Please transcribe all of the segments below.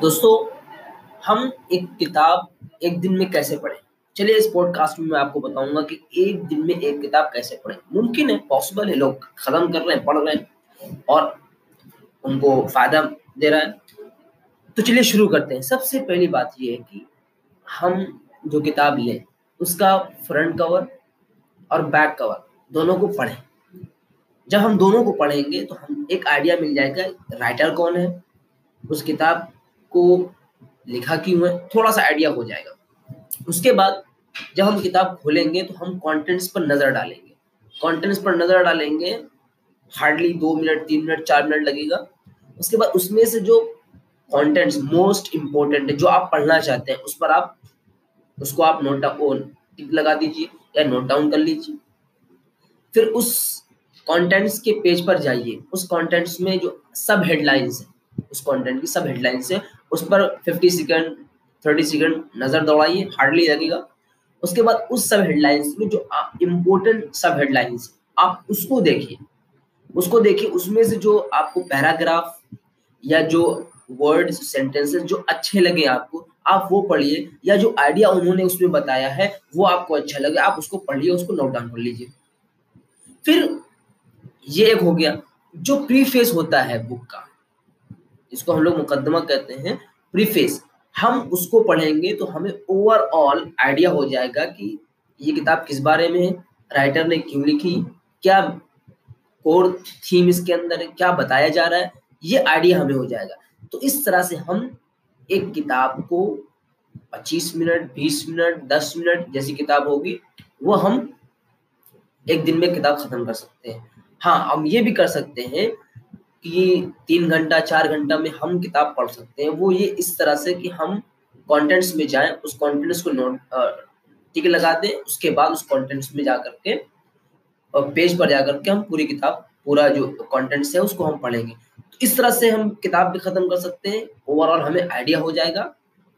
दोस्तों, हम एक किताब एक दिन में कैसे पढ़ें? चलिए इस पॉडकास्ट में मैं आपको बताऊँगा कि एक दिन में एक किताब कैसे पढ़ें। मुमकिन है पॉसिबल है, लोग खत्म कर रहे हैं, पढ़ रहे हैं और उनको फ़ायदा दे रहा है। तो चलिए शुरू करते हैं। सबसे पहली बात यह है कि हम जो किताब लें, उसका फ्रंट कवर और बैक कवर दोनों को पढ़ें। जब हम दोनों को पढ़ेंगे तो हम एक आइडिया मिल जाएगा राइटर कौन है? उस किताब को लिखा क्यों है थोड़ा सा आइडिया हो जाएगा। उसके बाद जब हम किताब खोलेंगे तो हम कंटेंट्स पर नज़र डालेंगे। कंटेंट्स पर नज़र डालेंगे हार्डली दो मिनट, तीन मिनट, चार मिनट लगेगा। उसके बाद उसमें से जो कंटेंट्स मोस्ट इम्पोर्टेंट है, जो आप पढ़ना चाहते हैं, उस पर आप, उसको आप नोट डाउन टिक लगा दीजिए या नोट डाउन कर लीजिए। फिर उस कंटेंट्स के पेज पर जाइए। उस कंटेंट्स में जो सब हेडलाइंस है, उस कंटेंट की सब हेडलाइंस है उस पर 50 सेकंड 30 सेकंड नज़र दौड़ाइए हार्डली लगेगा। उसके बाद उस सब हेडलाइंस में जो इम्पोर्टेंट सब हेडलाइंस आप उसको देखिए। उसको देखिए, उसमें से जो आपको पैराग्राफ या जो वर्ड्स सेंटेंसेस जो अच्छे लगे आपको, आप वो पढ़िए, या जो आइडिया उन्होंने उसमें बताया है, वो आपको अच्छा लगे, आप उसको पढ़िए, उसको नोट डाउन कर लीजिए। फिर ये एक हो गया, जो प्रीफेस होता है बुक का। इसको हम लोग मुकदमा कहते हैं प्रीफेस हम उसको पढ़ेंगे तो हमें ओवरऑल आइडिया हो जाएगा कि ये किताब किस बारे में है राइटर ने क्यों लिखी, क्या कोर थीम इसके अंदर है, क्या बताया जा रहा है, ये आइडिया हमें हो जाएगा। तो इस तरह से हम एक किताब को 25 मिनट 20 मिनट 10 मिनट जैसी किताब होगी, वो हम एक दिन में किताब खत्म कर सकते हैं। हाँ हम ये भी कर सकते हैं कि तीन घंटा, चार घंटा में हम किताब पढ़ सकते हैं। वो ये इस तरह से कि हम कंटेंट्स में जाएँ, उस कंटेंट्स को नोट टिक लगा दें, उसके बाद उस कंटेंट्स में जा करके और पेज पर जा करके हम पूरी किताब, पूरा जो कंटेंट्स है, उसको हम पढ़ेंगे। तो इस तरह से हम किताब भी खत्म कर सकते हैं। ओवरऑल हमें आइडिया हो जाएगा।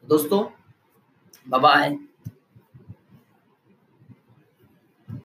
दोस्तों बाय